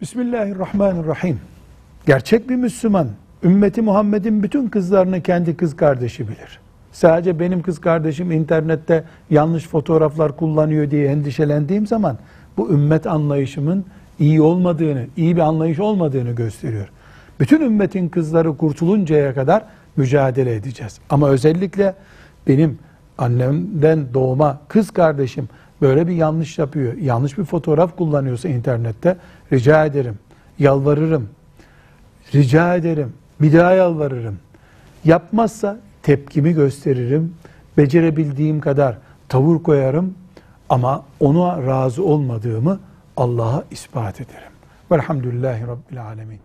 Bismillahirrahmanirrahim. Gerçek bir Müslüman, ümmeti Muhammed'in bütün kızlarını kendi kız kardeşi bilir. Sadece benim kız kardeşim internette yanlış fotoğraflar kullanıyor diye endişelendiğim zaman bu ümmet anlayışımın iyi olmadığını, iyi bir anlayış olmadığını gösteriyor. Bütün ümmetin kızları kurtuluncaya kadar mücadele edeceğiz. Ama özellikle benim annemden doğma kız kardeşim böyle bir yanlış yapıyor, yanlış bir fotoğraf kullanıyorsa internette rica ederim, yalvarırım, rica ederim, bir daha yalvarırım. Yapmazsa tepkimi gösteririm, becerebildiğim kadar tavır koyarım ama ona razı olmadığımı Allah'a ispat ederim. Velhamdülillahi Rabbil Alemin.